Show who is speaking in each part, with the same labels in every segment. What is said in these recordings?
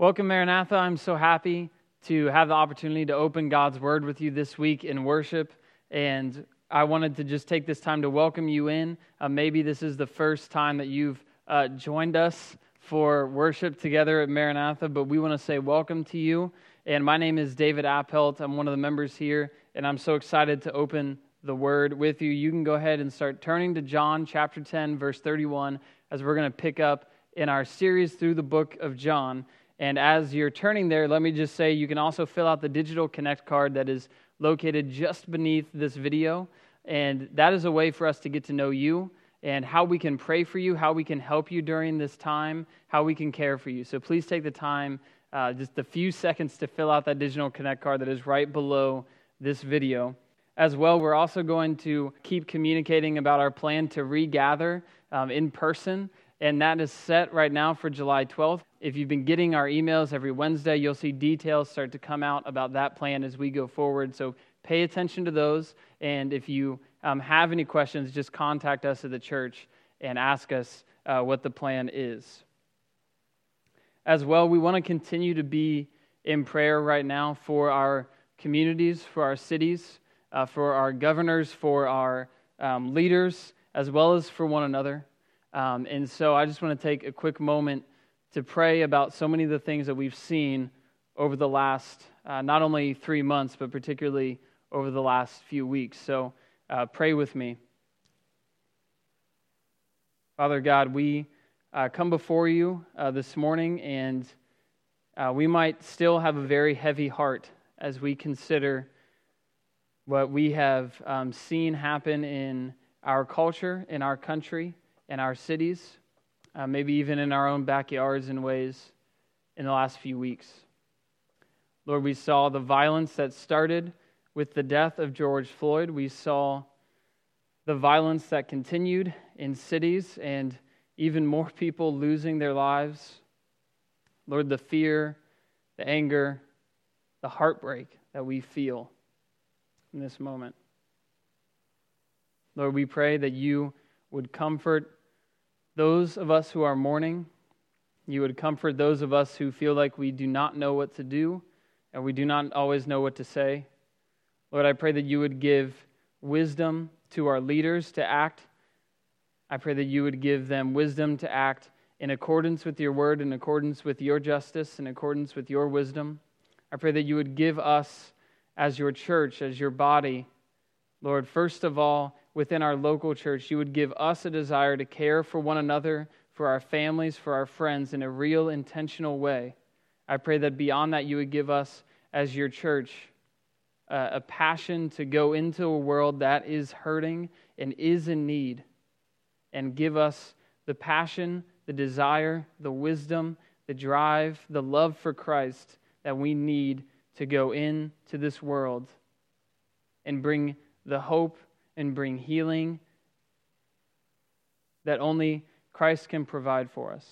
Speaker 1: Welcome, Maranatha. I'm so happy to have the opportunity to open God's Word with you this week in worship. And I wanted to just take this time to welcome you in. Uh, maybe this is the first time that you've uh, joined us for worship together at Maranatha, but we want to say welcome to you. And my name is David Appelt. I'm one of the members here, and I'm so excited to open the Word with you. You can go ahead and start turning to John chapter 10, verse 31, as we're going to pick up in our series through the book of John. And as you're turning there, let me just say you can also fill out the digital connect card that is located just beneath this video. And that is a way for us to get to know you and how we can pray for you, how we can help you during this time, how we can care for you. So please take the time, uh, just a few seconds, to fill out that digital connect card that is right below this video. As well, we're also going to keep communicating about our plan to regather um, in person and that is set right now for July 12th. If you've been getting our emails every Wednesday, you'll see details start to come out about that plan as we go forward. So pay attention to those. And if you um, have any questions, just contact us at the church and ask us uh, what the plan is. As well, we want to continue to be in prayer right now for our communities, for our cities, uh, for our governors, for our um, leaders, as well as for one another. Um, and so I just want to take a quick moment to pray about so many of the things that we've seen over the last uh, not only three months, but particularly over the last few weeks. So uh, pray with me. Father God, we uh, come before you uh, this morning, and uh, we might still have a very heavy heart as we consider what we have um, seen happen in our culture, in our country in our cities, uh, maybe even in our own backyards in ways in the last few weeks. Lord, we saw the violence that started with the death of George Floyd. We saw the violence that continued in cities and even more people losing their lives. Lord, the fear, the anger, the heartbreak that we feel in this moment. Lord, we pray that you would comfort those of us who are mourning. You would comfort those of us who feel like we do not know what to do and we do not always know what to say. Lord, I pray that you would give wisdom to our leaders to act. I pray that you would give them wisdom to act in accordance with your word, in accordance with your justice, in accordance with your wisdom. I pray that you would give us, as your church, as your body, Lord, first of all, within our local church, you would give us a desire to care for one another, for our families, for our friends in a real, intentional way. I pray that beyond that, you would give us, as your church, uh, a passion to go into a world that is hurting and is in need, and give us the passion, the desire, the wisdom, the drive, the love for Christ that we need to go into this world and bring the hope and bring healing that only Christ can provide for us.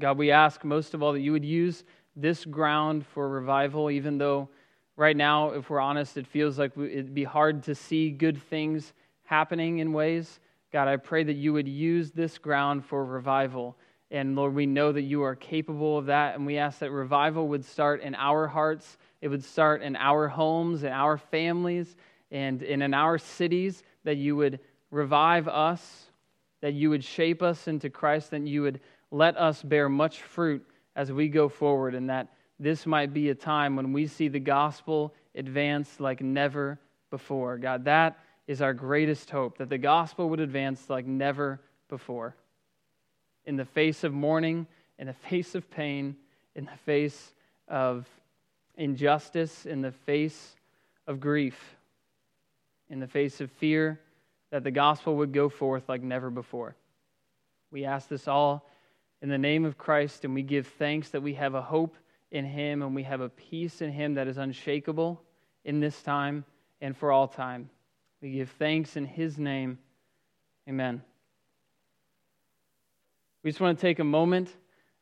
Speaker 1: God, we ask most of all that you would use this ground for revival, even though right now, if we're honest, it feels like it'd be hard to see good things happening in ways. God, I pray that you would use this ground for revival. And Lord, we know that you are capable of that. And we ask that revival would start in our hearts, it would start in our homes, in our families, and, and in our cities, that you would revive us, that you would shape us into Christ, that you would let us bear much fruit as we go forward, and that this might be a time when we see the gospel advance like never before. God, that is our greatest hope, that the gospel would advance like never before. In the face of mourning, in the face of pain, in the face of injustice, in the face of grief in the face of fear, that the gospel would go forth like never before. We ask this all in the name of Christ, and we give thanks that we have a hope in Him and we have a peace in Him that is unshakable in this time and for all time. We give thanks in His name. Amen. We just want to take a moment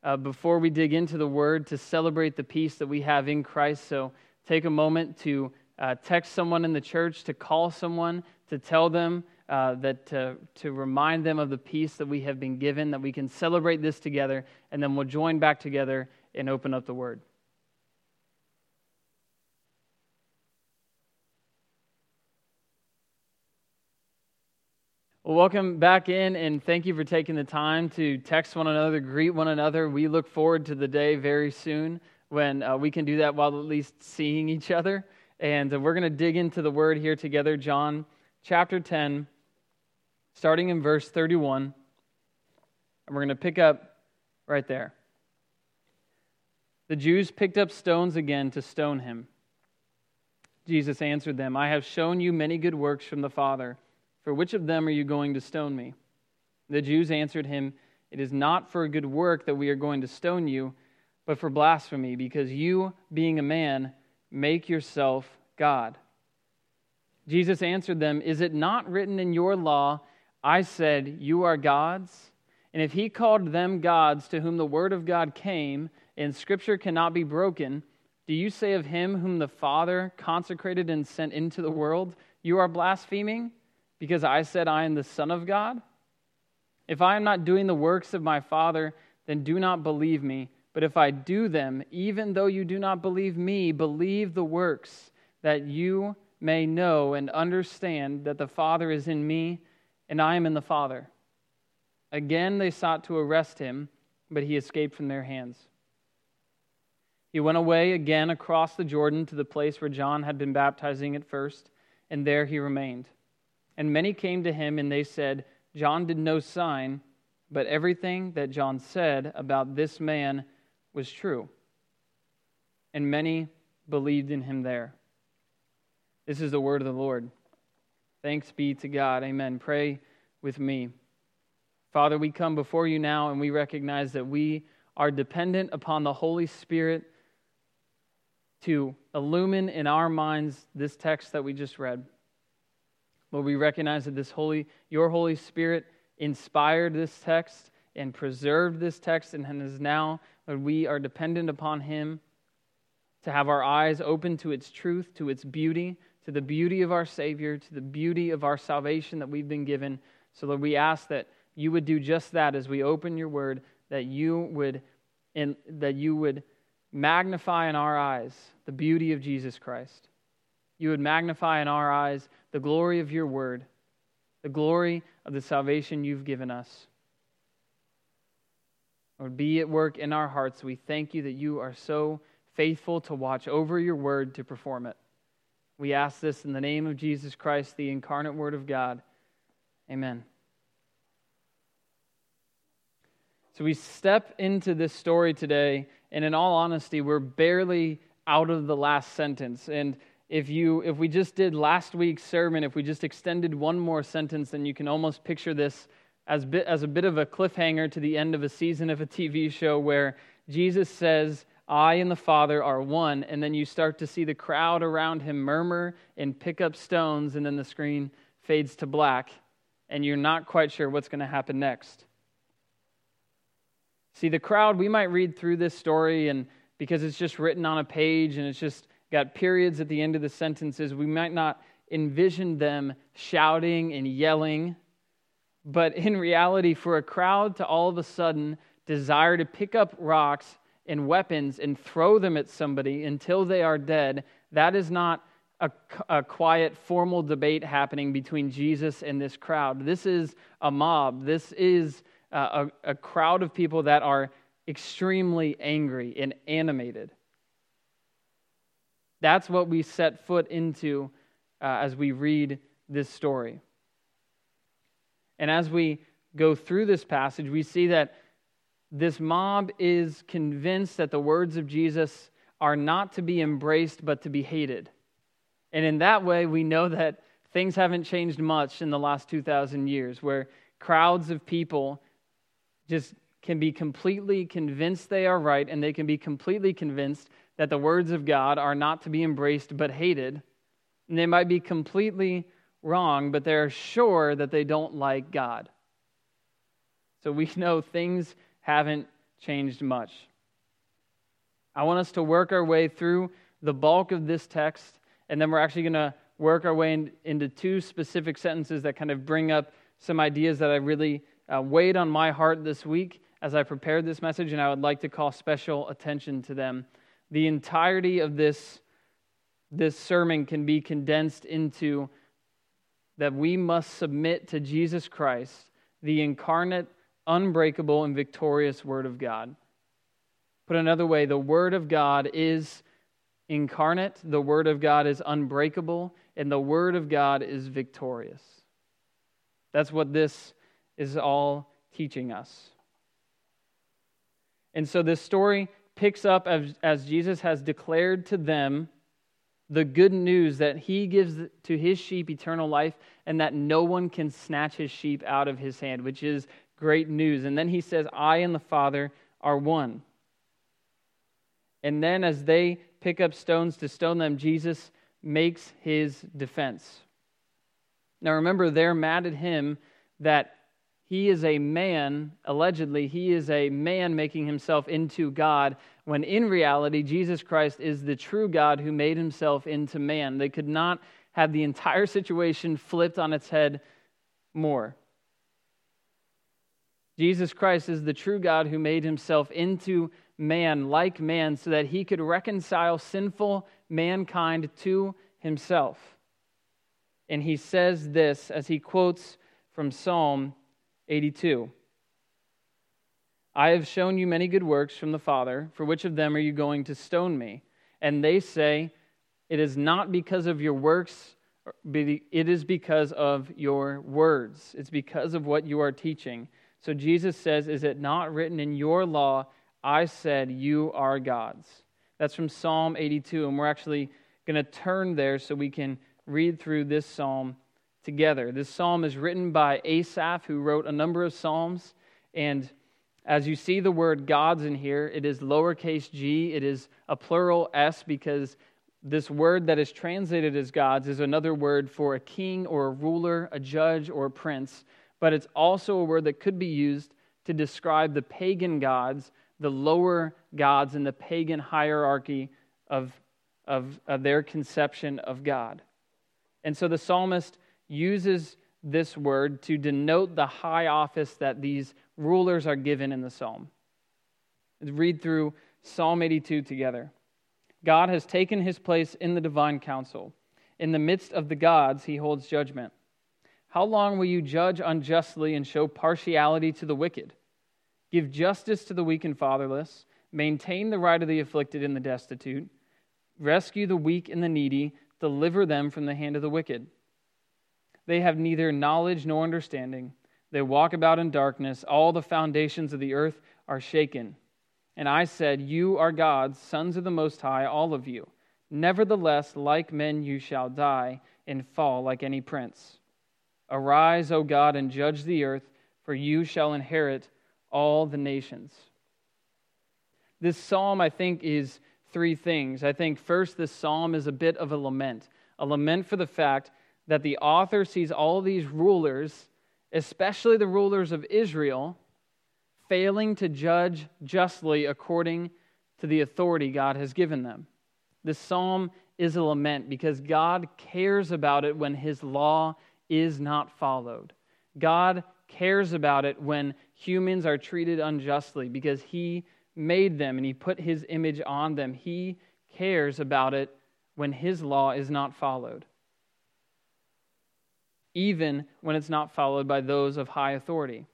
Speaker 1: uh, before we dig into the Word to celebrate the peace that we have in Christ. So take a moment to uh, text someone in the church, to call someone, to tell them uh, that to, to remind them of the peace that we have been given, that we can celebrate this together, and then we'll join back together and open up the Word. Well, welcome back in, and thank you for taking the time to text one another, greet one another. We look forward to the day very soon when uh, we can do that while at least seeing each other. And uh, we're going to dig into the word here together, John chapter 10, starting in verse 31. And we're going to pick up right there. The Jews picked up stones again to stone him. Jesus answered them, I have shown you many good works from the Father. For which of them are you going to stone me? The Jews answered him, It is not for a good work that we are going to stone you, but for blasphemy, because you, being a man, make yourself God. Jesus answered them, Is it not written in your law, I said, You are gods? And if he called them gods to whom the word of God came, and scripture cannot be broken, do you say of him whom the Father consecrated and sent into the world, You are blaspheming? because I said I am the Son of God? If I am not doing the works of my Father, then do not believe me. But if I do them, even though you do not believe me, believe the works, that you may know and understand that the Father is in me and I am in the Father. Again, they sought to arrest him, but he escaped from their hands. He went away again across the Jordan to the place where John had been baptizing at first, and there he remained. And many came to him, and they said, John did no sign, but everything that John said about this man was true. And many believed in him there. This is the word of the Lord. Thanks be to God. Amen. Pray with me. Father, we come before you now and we recognize that we are dependent upon the Holy Spirit to illumine in our minds this text that we just read. Lord, we recognize that this holy, your Holy Spirit inspired this text and preserved this text and has now, Lord, we are dependent upon Him to have our eyes open to its truth, to its beauty, to the beauty of our Savior, to the beauty of our salvation that we've been given. So, Lord, we ask that you would do just that as we open your word, that you would, in, that you would magnify in our eyes the beauty of Jesus Christ. You would magnify in our eyes the glory of your word, the glory of the salvation you've given us. Lord, be at work in our hearts. We thank you that you are so faithful to watch over your word to perform it. We ask this in the name of Jesus Christ, the incarnate Word of God. Amen. So we step into this story today, and in all honesty, we're barely out of the last sentence. And if you if we just did last week's sermon if we just extended one more sentence then you can almost picture this as as a bit of a cliffhanger to the end of a season of a TV show where Jesus says I and the Father are one and then you start to see the crowd around him murmur and pick up stones and then the screen fades to black and you're not quite sure what's going to happen next see the crowd we might read through this story and because it's just written on a page and it's just got periods at the end of the sentences. We might not envision them shouting and yelling, but in reality, for a crowd to all of a sudden desire to pick up rocks and weapons and throw them at somebody until they are dead, that is not a, a, quiet, formal debate happening between Jesus and this crowd. This is a mob. This is a, a crowd of people that are extremely angry and animated. That's what we set foot into uh, as we read this story. And as we go through this passage, we see that this mob is convinced that the words of Jesus are not to be embraced, but to be hated. And in that way, we know that things haven't changed much in the last 2,000 years, where crowds of people just can be completely convinced they are right, and they can be completely convinced that the words of God are not to be embraced but hated. And they might be completely wrong, but they're sure that they don't like God. So we know things haven't changed much. I want us to work our way through the bulk of this text, and then we're actually going to work our way in, into two specific sentences that kind of bring up some ideas that I really uh, weighed on my heart this week as I prepared this message, and I would like to call special attention to them. The entirety of this, this sermon can be condensed into that we must submit to Jesus Christ, the incarnate, unbreakable, and victorious Word of God. Put another way, the Word of God is incarnate, the Word of God is unbreakable, and the Word of God is victorious. That's what this is all teaching us. And so this story picks up as, as Jesus has declared to them the good news that he gives to his sheep eternal life and that no one can snatch his sheep out of his hand, which is great news. And then he says, I and the Father are one. And then as they pick up stones to stone them, Jesus makes his defense. Now remember, they're mad at him that he is a man, allegedly, he is a man making himself into God, when in reality, Jesus Christ is the true God who made himself into man. They could not have the entire situation flipped on its head more. Jesus Christ is the true God who made himself into man, like man, so that he could reconcile sinful mankind to himself. And he says this as he quotes from Psalm 82. I have shown you many good works from the Father. For which of them are you going to stone me? And they say, It is not because of your works, it is because of your words. It's because of what you are teaching. So Jesus says, Is it not written in your law, I said, You are gods? That's from Psalm 82. And we're actually going to turn there so we can read through this psalm together. This psalm is written by Asaph, who wrote a number of psalms. And as you see the word gods in here, it is lowercase g, it is a plural s because this word that is translated as gods is another word for a king or a ruler, a judge or a prince. But it's also a word that could be used to describe the pagan gods, the lower gods in the pagan hierarchy of, of, of their conception of God. And so the psalmist uses this word to denote the high office that these rulers are given in the psalm. Let's read through Psalm 82 together. God has taken his place in the divine council. In the midst of the gods, he holds judgment. How long will you judge unjustly and show partiality to the wicked? Give justice to the weak and fatherless, maintain the right of the afflicted and the destitute, rescue the weak and the needy, deliver them from the hand of the wicked. They have neither knowledge nor understanding. They walk about in darkness. All the foundations of the earth are shaken. And I said, You are gods, sons of the Most High, all of you. Nevertheless, like men, you shall die and fall like any prince. Arise, O God, and judge the earth, for you shall inherit all the nations. This psalm, I think, is three things. I think first, this psalm is a bit of a lament, a lament for the fact that the author sees all these rulers, especially the rulers of Israel, failing to judge justly according to the authority God has given them. This psalm is a lament because God cares about it when his law is not followed. God cares about it when humans are treated unjustly because he made them and he put his image on them. He cares about it when his law is not followed even when it's not followed by those of high authority.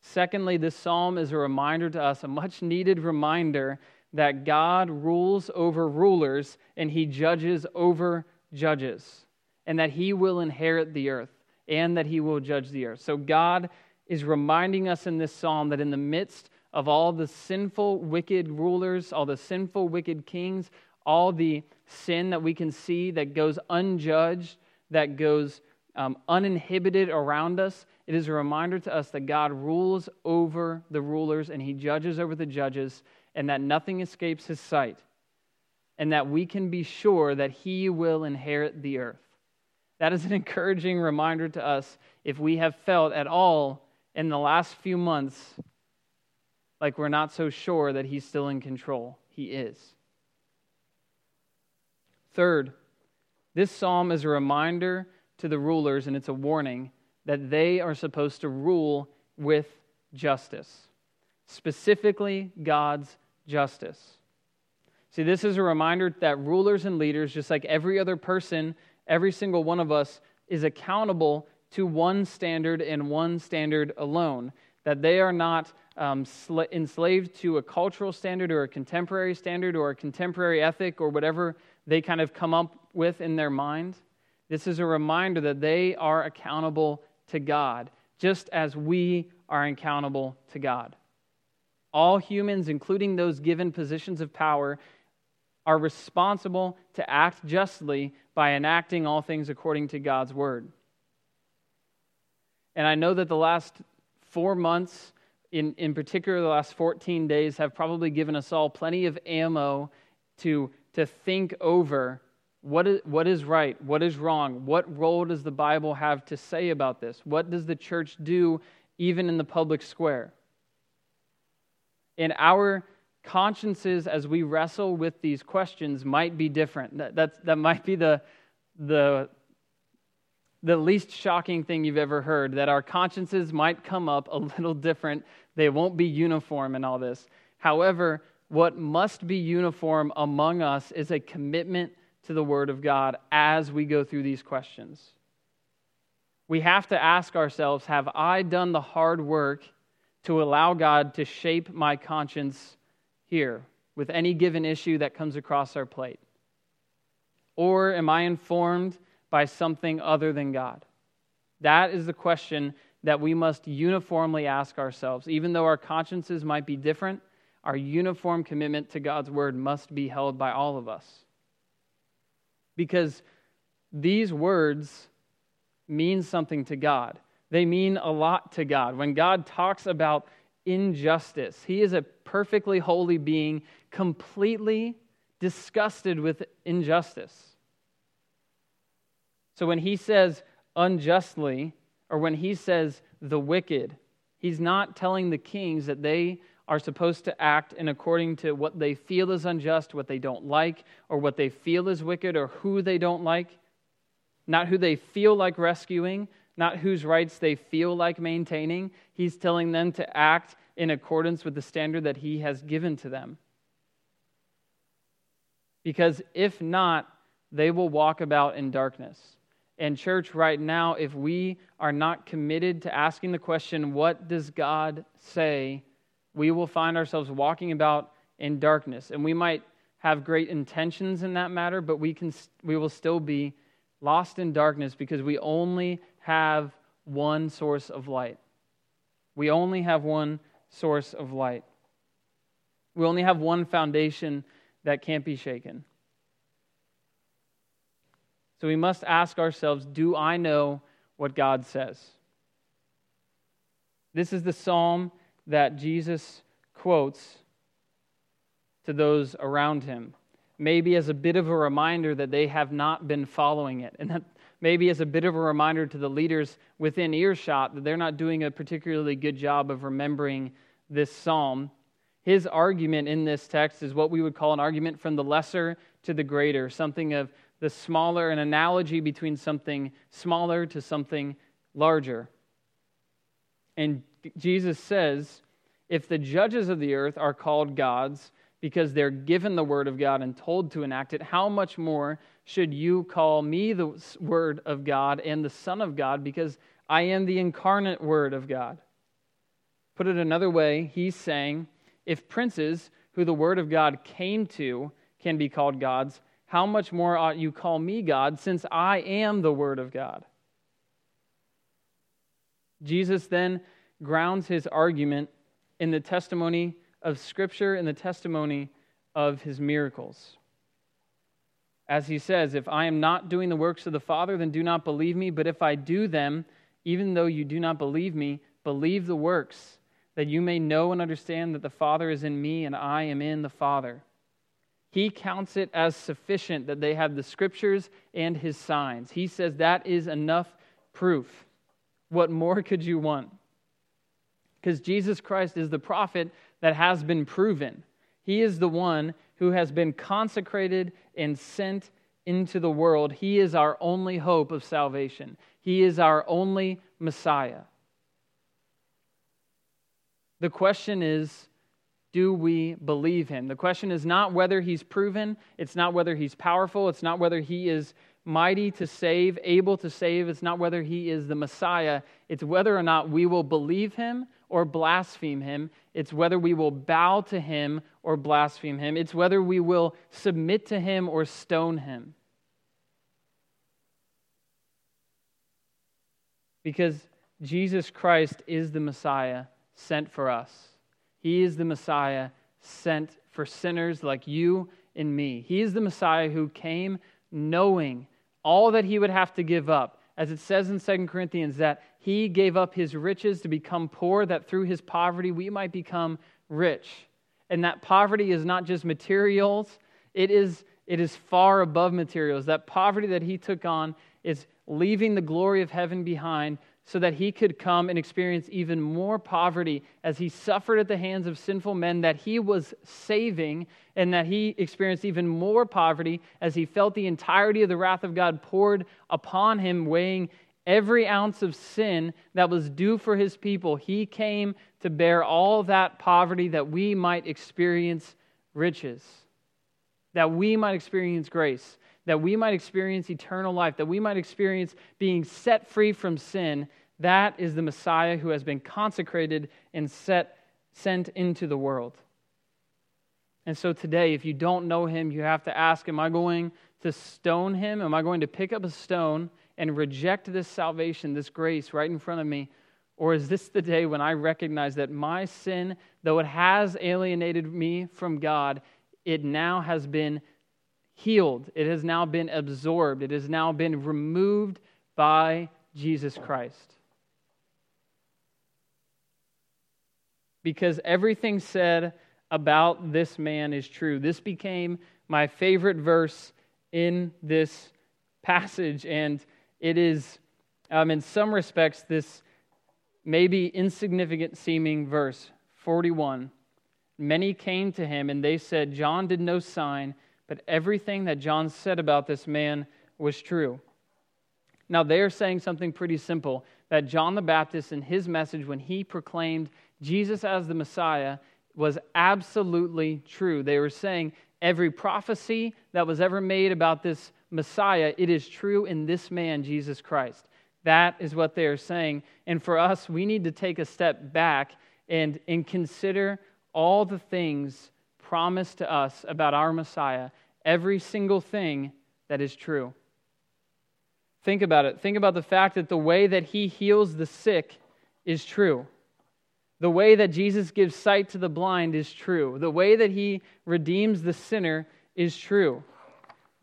Speaker 1: Secondly, this psalm is a reminder to us, a much needed reminder, that God rules over rulers and he judges over judges, and that he will inherit the earth and that he will judge the earth. So, God is reminding us in this psalm that in the midst of all the sinful, wicked rulers, all the sinful, wicked kings, all the sin that we can see that goes unjudged, that goes um, uninhibited around us, it is a reminder to us that God rules over the rulers and he judges over the judges, and that nothing escapes his sight, and that we can be sure that he will inherit the earth. That is an encouraging reminder to us if we have felt at all in the last few months like we're not so sure that he's still in control. He is. Third, This psalm is a reminder to the rulers, and it's a warning that they are supposed to rule with justice, specifically God's justice. See, this is a reminder that rulers and leaders, just like every other person, every single one of us, is accountable to one standard and one standard alone. That they are not um, sl- enslaved to a cultural standard or a contemporary standard or a contemporary ethic or whatever they kind of come up with in their mind. This is a reminder that they are accountable to God, just as we are accountable to God. All humans, including those given positions of power, are responsible to act justly by enacting all things according to God's word. And I know that the last four months, in, in particular the last 14 days, have probably given us all plenty of ammo to, to think over what is, what is right, what is wrong, what role does the Bible have to say about this, what does the church do even in the public square. And our consciences, as we wrestle with these questions, might be different. That, that's, that might be the, the, the least shocking thing you've ever heard, that our consciences might come up a little different. They won't be uniform in all this. However, what must be uniform among us is a commitment to the Word of God as we go through these questions. We have to ask ourselves Have I done the hard work to allow God to shape my conscience here with any given issue that comes across our plate? Or am I informed by something other than God? That is the question that we must uniformly ask ourselves. Even though our consciences might be different, our uniform commitment to God's word must be held by all of us. Because these words mean something to God. They mean a lot to God. When God talks about injustice, He is a perfectly holy being, completely disgusted with injustice. So when He says unjustly, or when He says the wicked, He's not telling the kings that they are supposed to act in according to what they feel is unjust, what they don't like, or what they feel is wicked, or who they don't like not who they feel like rescuing, not whose rights they feel like maintaining. He's telling them to act in accordance with the standard that He has given to them. Because if not, they will walk about in darkness. And, church, right now, if we are not committed to asking the question, What does God say? We will find ourselves walking about in darkness. And we might have great intentions in that matter, but we, can, we will still be lost in darkness because we only have one source of light. We only have one source of light. We only have one foundation that can't be shaken. So we must ask ourselves do I know what God says? This is the psalm that Jesus quotes to those around him maybe as a bit of a reminder that they have not been following it. And that maybe as a bit of a reminder to the leaders within earshot that they're not doing a particularly good job of remembering this psalm. His argument in this text is what we would call an argument from the lesser to the greater, something of the smaller, an analogy between something smaller to something larger. And Jesus says, if the judges of the earth are called gods, because they're given the word of God and told to enact it, how much more should you call me the word of God and the Son of God because I am the incarnate word of God? Put it another way, he's saying, if princes who the word of God came to can be called gods, how much more ought you call me God since I am the word of God? Jesus then grounds his argument in the testimony of Scripture and the testimony of his miracles. As he says, If I am not doing the works of the Father, then do not believe me. But if I do them, even though you do not believe me, believe the works, that you may know and understand that the Father is in me and I am in the Father. He counts it as sufficient that they have the Scriptures and his signs. He says that is enough proof. What more could you want? Because Jesus Christ is the prophet that has been proven. He is the one who has been consecrated and sent into the world. He is our only hope of salvation, He is our only Messiah. The question is, do we believe him? The question is not whether he's proven, it's not whether he's powerful, it's not whether he is mighty to save, able to save, it's not whether he is the Messiah, it's whether or not we will believe him or blaspheme him, it's whether we will bow to him or blaspheme him, it's whether we will submit to him or stone him. Because Jesus Christ is the Messiah sent for us. He is the Messiah sent for sinners like you and me. He is the Messiah who came knowing all that he would have to give up. As it says in 2 Corinthians, that he gave up his riches to become poor, that through his poverty we might become rich. And that poverty is not just materials, it is, it is far above materials. That poverty that he took on is leaving the glory of heaven behind so that he could come and experience even more poverty as he suffered at the hands of sinful men that he was saving, and that he experienced even more poverty as he felt the entirety of the wrath of God poured upon him, weighing every ounce of sin that was due for his people. He came to bear all that poverty that we might experience riches, that we might experience grace that we might experience eternal life, that we might experience being set free from sin. That is the Messiah who has been consecrated and set, sent into the world. And so today, if you don't know him, you have to ask Am I going to stone him? Am I going to pick up a stone and reject this salvation, this grace right in front of me? Or is this the day when I recognize that my sin, though it has alienated me from God, it now has been healed. It has now been absorbed. It has now been removed by Jesus Christ. Because everything said about this man is true. This became my favorite verse in this passage, and it is, um, in some respects, this maybe insignificant seeming verse 41. Many came to him, and they said, John did no sign but everything that John said about this man was true. Now, they are saying something pretty simple that John the Baptist, in his message, when he proclaimed Jesus as the Messiah, was absolutely true. They were saying every prophecy that was ever made about this Messiah, it is true in this man, Jesus Christ. That is what they are saying. And for us, we need to take a step back and, and consider all the things promised to us about our Messiah, every single thing that is true. Think about it. Think about the fact that the way that he heals the sick is true. The way that Jesus gives sight to the blind is true. The way that he redeems the sinner is true.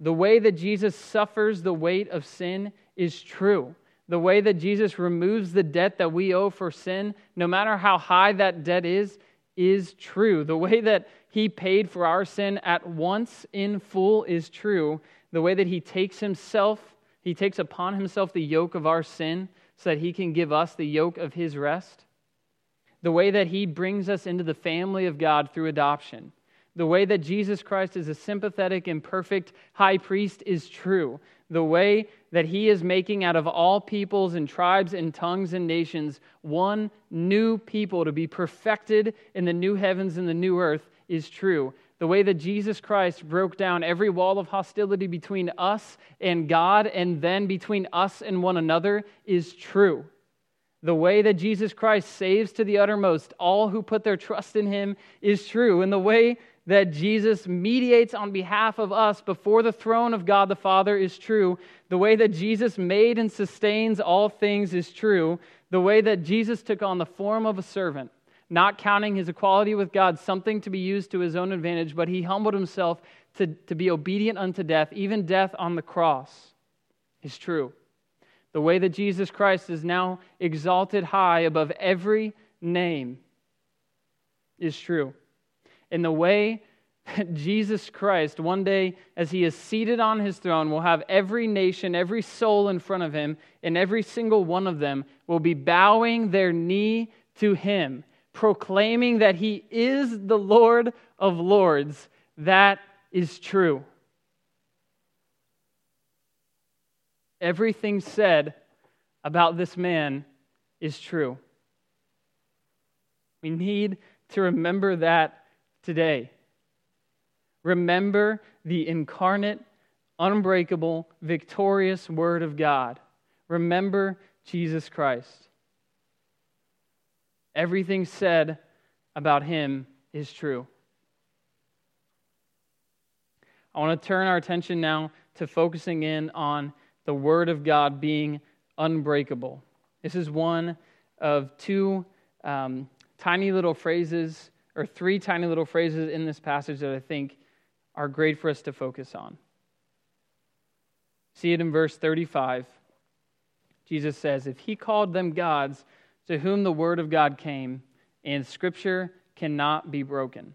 Speaker 1: The way that Jesus suffers the weight of sin is true. The way that Jesus removes the debt that we owe for sin, no matter how high that debt is, is true. The way that he paid for our sin at once in full is true. The way that he takes himself, he takes upon himself the yoke of our sin so that he can give us the yoke of his rest. The way that he brings us into the family of God through adoption. The way that Jesus Christ is a sympathetic and perfect high priest is true. The way that he is making out of all peoples and tribes and tongues and nations one new people to be perfected in the new heavens and the new earth is true. The way that Jesus Christ broke down every wall of hostility between us and God and then between us and one another is true. The way that Jesus Christ saves to the uttermost all who put their trust in him is true. And the way that Jesus mediates on behalf of us before the throne of God the Father is true. The way that Jesus made and sustains all things is true. The way that Jesus took on the form of a servant, not counting his equality with God something to be used to his own advantage, but he humbled himself to, to be obedient unto death, even death on the cross, is true. The way that Jesus Christ is now exalted high above every name is true in the way that Jesus Christ, one day, as he is seated on his throne, will have every nation, every soul in front of him, and every single one of them will be bowing their knee to him, proclaiming that he is the Lord of Lords. That is true. Everything said about this man is true. We need to remember that today. Remember the incarnate, unbreakable, victorious Word of God. Remember Jesus Christ. Everything said about him is true. I want to turn our attention now to focusing in on the Word of God being unbreakable. This is one of two um, tiny little phrases, or three tiny little phrases in this passage that I think are great for us to focus on. See it in verse 35. Jesus says, If he called them gods to whom the word of God came, and scripture cannot be broken.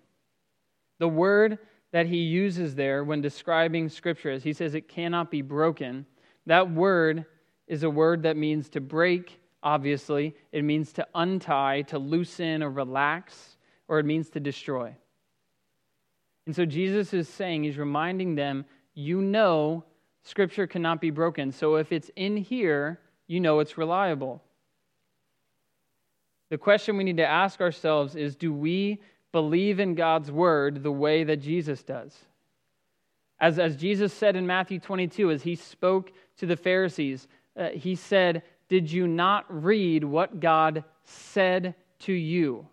Speaker 1: The word that he uses there when describing scripture, as he says it cannot be broken, that word is a word that means to break, obviously. It means to untie, to loosen or relax, or it means to destroy. And so Jesus is saying, he's reminding them, you know scripture cannot be broken. So if it's in here, you know it's reliable. The question we need to ask ourselves is do we believe in God's word the way that Jesus does? As, as Jesus said in Matthew 22, as he spoke to the Pharisees, uh, he said, Did you not read what God said to you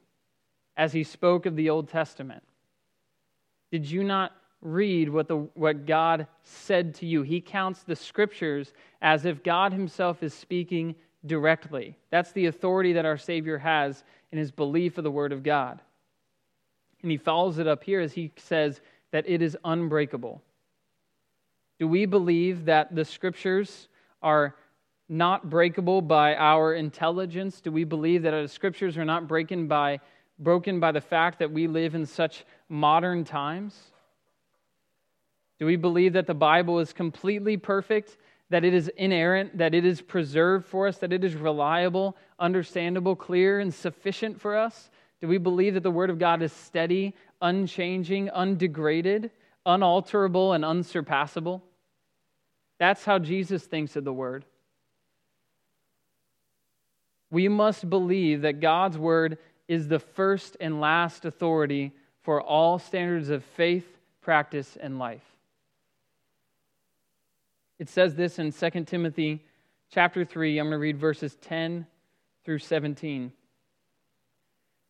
Speaker 1: as he spoke of the Old Testament? Did you not read what, the, what God said to you? He counts the scriptures as if God himself is speaking directly. That's the authority that our Savior has in his belief of the Word of God. And he follows it up here as he says that it is unbreakable. Do we believe that the Scriptures are not breakable by our intelligence? Do we believe that the Scriptures are not broken by, broken by the fact that we live in such modern times? Do we believe that the Bible is completely perfect that it is inerrant, that it is preserved for us, that it is reliable, understandable, clear, and sufficient for us? Do we believe that the Word of God is steady, unchanging, undegraded, unalterable, and unsurpassable? That's how Jesus thinks of the Word. We must believe that God's Word is the first and last authority for all standards of faith, practice, and life. It says this in 2 Timothy chapter 3. I'm going to read verses 10 through 17.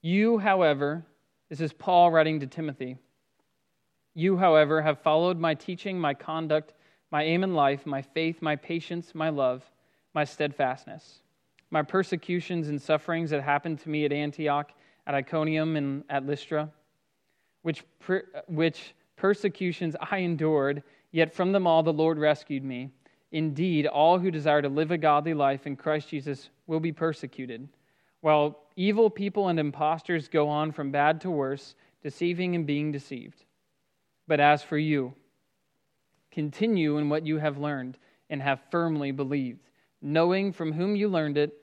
Speaker 1: You, however, this is Paul writing to Timothy. You, however, have followed my teaching, my conduct, my aim in life, my faith, my patience, my love, my steadfastness, my persecutions and sufferings that happened to me at Antioch, at Iconium, and at Lystra, which, which persecutions I endured Yet from them all the Lord rescued me. Indeed, all who desire to live a godly life in Christ Jesus will be persecuted, while evil people and impostors go on from bad to worse, deceiving and being deceived. But as for you, continue in what you have learned and have firmly believed, knowing from whom you learned it,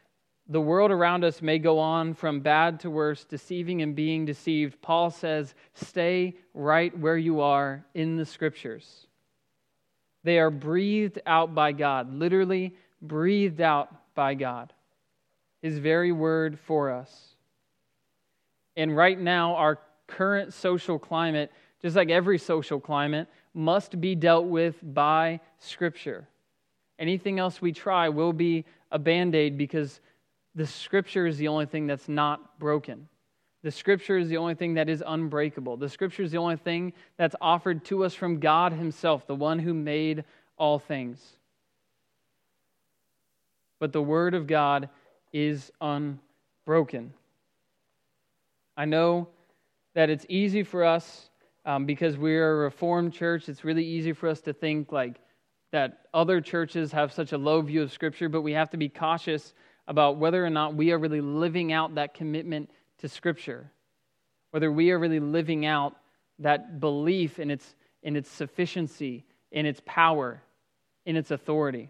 Speaker 1: the world around us may go on from bad to worse, deceiving and being deceived, Paul says, stay right where you are in the scriptures. They are breathed out by God, literally breathed out by God his very word for us. And right now, our current social climate, just like every social climate, must be dealt with by Scripture. Anything else we try will be a band aid because the Scripture is the only thing that's not broken. The Scripture is the only thing that is unbreakable. The Scripture is the only thing that's offered to us from God Himself, the one who made all things. But the Word of God is unbroken. I know that it's easy for us um, because we're a Reformed church, it's really easy for us to think like that other churches have such a low view of Scripture, but we have to be cautious about whether or not we are really living out that commitment to Scripture. whether we are really living out that belief in its, in its sufficiency, in its power, in its authority.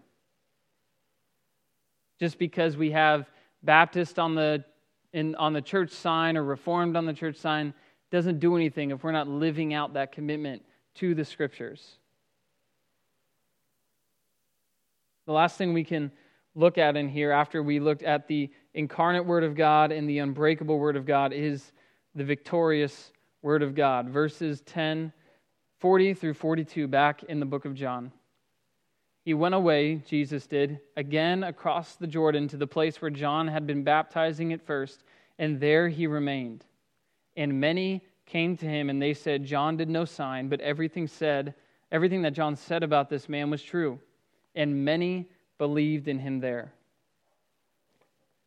Speaker 1: Just because we have Baptist on the, in, on the church sign or Reformed on the church sign doesn't do anything if we're not living out that commitment to the scriptures. The last thing we can look at in here after we looked at the incarnate Word of God and the unbreakable Word of God is the victorious Word of God. Verses 10, 40 through 42, back in the book of John. He went away, Jesus did, again across the Jordan to the place where John had been baptizing at first, and there he remained. And many came to him, and they said, John did no sign, but everything said, everything that John said about this man was true. And many believed in him there.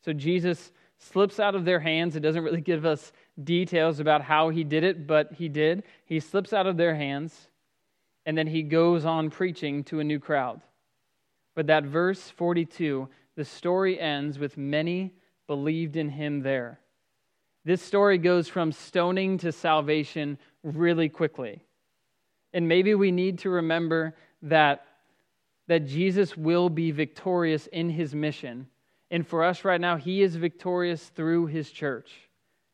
Speaker 1: So Jesus slips out of their hands. It doesn't really give us details about how he did it, but he did. He slips out of their hands, and then he goes on preaching to a new crowd. But that verse 42, the story ends with many believed in him there. This story goes from stoning to salvation really quickly. And maybe we need to remember that that Jesus will be victorious in his mission. And for us right now, he is victorious through his church.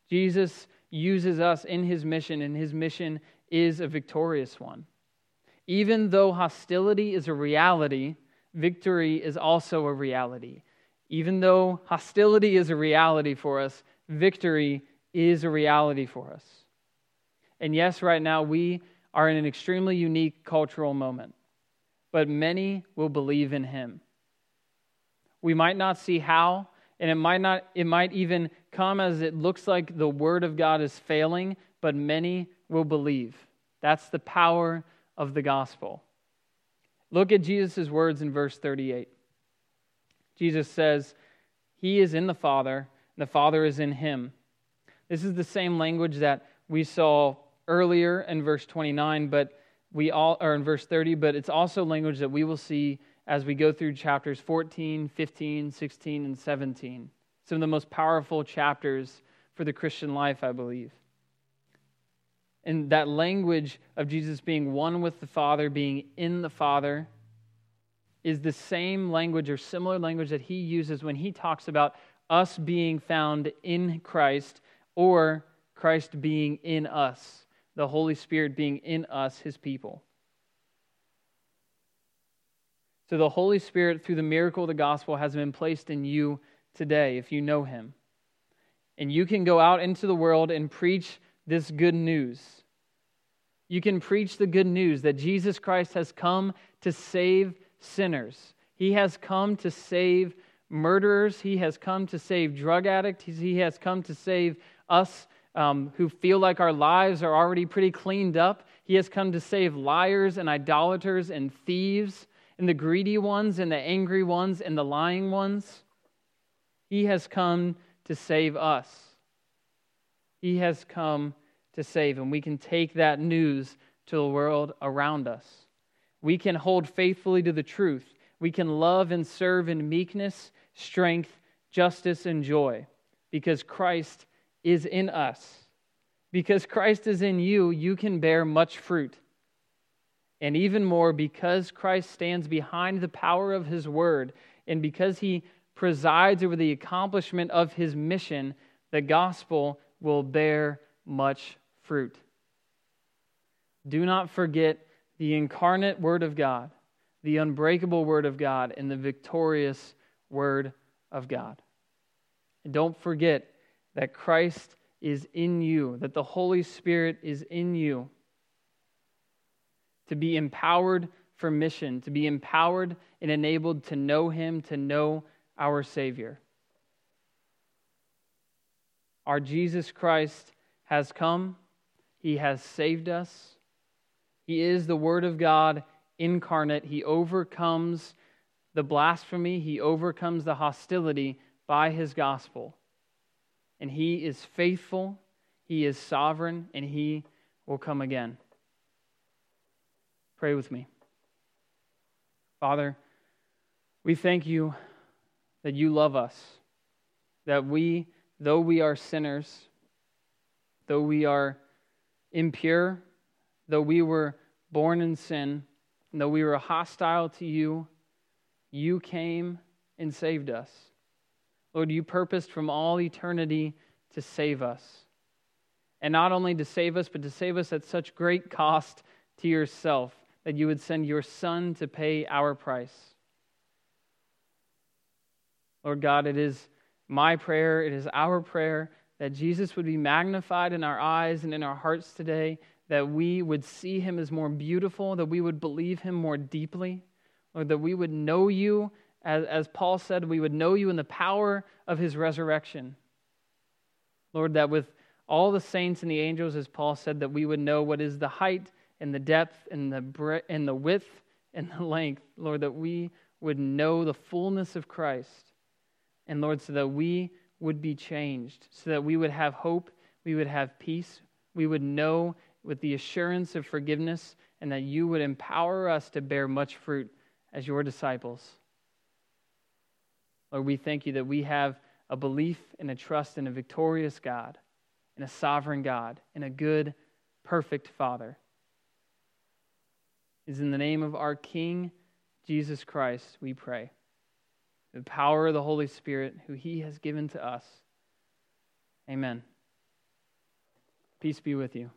Speaker 1: Jesus uses us in his mission, and his mission is a victorious one. Even though hostility is a reality, victory is also a reality. Even though hostility is a reality for us, victory is a reality for us. And yes, right now we are in an extremely unique cultural moment but many will believe in him. We might not see how, and it might not it might even come as it looks like the word of God is failing, but many will believe. That's the power of the gospel. Look at Jesus' words in verse 38. Jesus says, He is in the Father, and the Father is in him. This is the same language that we saw earlier in verse 29, but we all are in verse 30, but it's also language that we will see as we go through chapters 14, 15, 16, and 17. Some of the most powerful chapters for the Christian life, I believe. And that language of Jesus being one with the Father, being in the Father, is the same language or similar language that he uses when he talks about us being found in Christ or Christ being in us the Holy Spirit being in us, his people. So the Holy Spirit, through the miracle of the gospel, has been placed in you today if you know him. And you can go out into the world and preach this good news. You can preach the good news that Jesus Christ has come to save sinners. He has come to save murderers. He has come to save drug addicts. He has come to save us um, who feel like our lives are already pretty cleaned up. He has come to save liars and idolaters and thieves and the greedy ones and the angry ones and the lying ones. He has come to save us. He has come to save, and we can take that news to the world around us. We can hold faithfully to the truth. We can love and serve in meekness, strength, justice, and joy because Christ is in us. Because Christ is in you, you can bear much fruit. And even more, because Christ stands behind the power of his word, and because he presides over the accomplishment of his mission, the gospel will bear much fruit. Do not forget the incarnate word of God, the unbreakable word of God, and the victorious word of God. And don't forget that Christ is in you, that the Holy Spirit is in you to be empowered for mission, to be empowered and enabled to know Him, to know our Savior. Our Jesus Christ has come, He has saved us. He is the Word of God incarnate. He overcomes the blasphemy, He overcomes the hostility by His gospel and He is faithful, He is sovereign, and He will come again. Pray with me. Father, we thank you that you love us, that we, though we are sinners, though we are impure, though we were born in sin, though we were hostile to you, you came and saved us. Lord, you purposed from all eternity to save us. And not only to save us, but to save us at such great cost to yourself that you would send your Son to pay our price. Lord God, it is my prayer, it is our prayer that Jesus would be magnified in our eyes and in our hearts today, that we would see him as more beautiful, that we would believe him more deeply, Lord, that we would know you, as, as Paul said, we would know you in the power of his resurrection. Lord, that with all the saints and the angels, as Paul said, that we would know what is the height and the depth and the breadth and the width and the length, Lord, that we would know the fullness of Christ. And Lord, so that we would be changed, so that we would have hope, we would have peace, we would know with the assurance of forgiveness, and that you would empower us to bear much fruit as your disciples. Lord, we thank you that we have a belief and a trust in a victorious God, in a sovereign God, in a good, perfect Father is in the name of our King, Jesus Christ, we pray. The power of the Holy Spirit, who he has given to us. Amen. Peace be with you.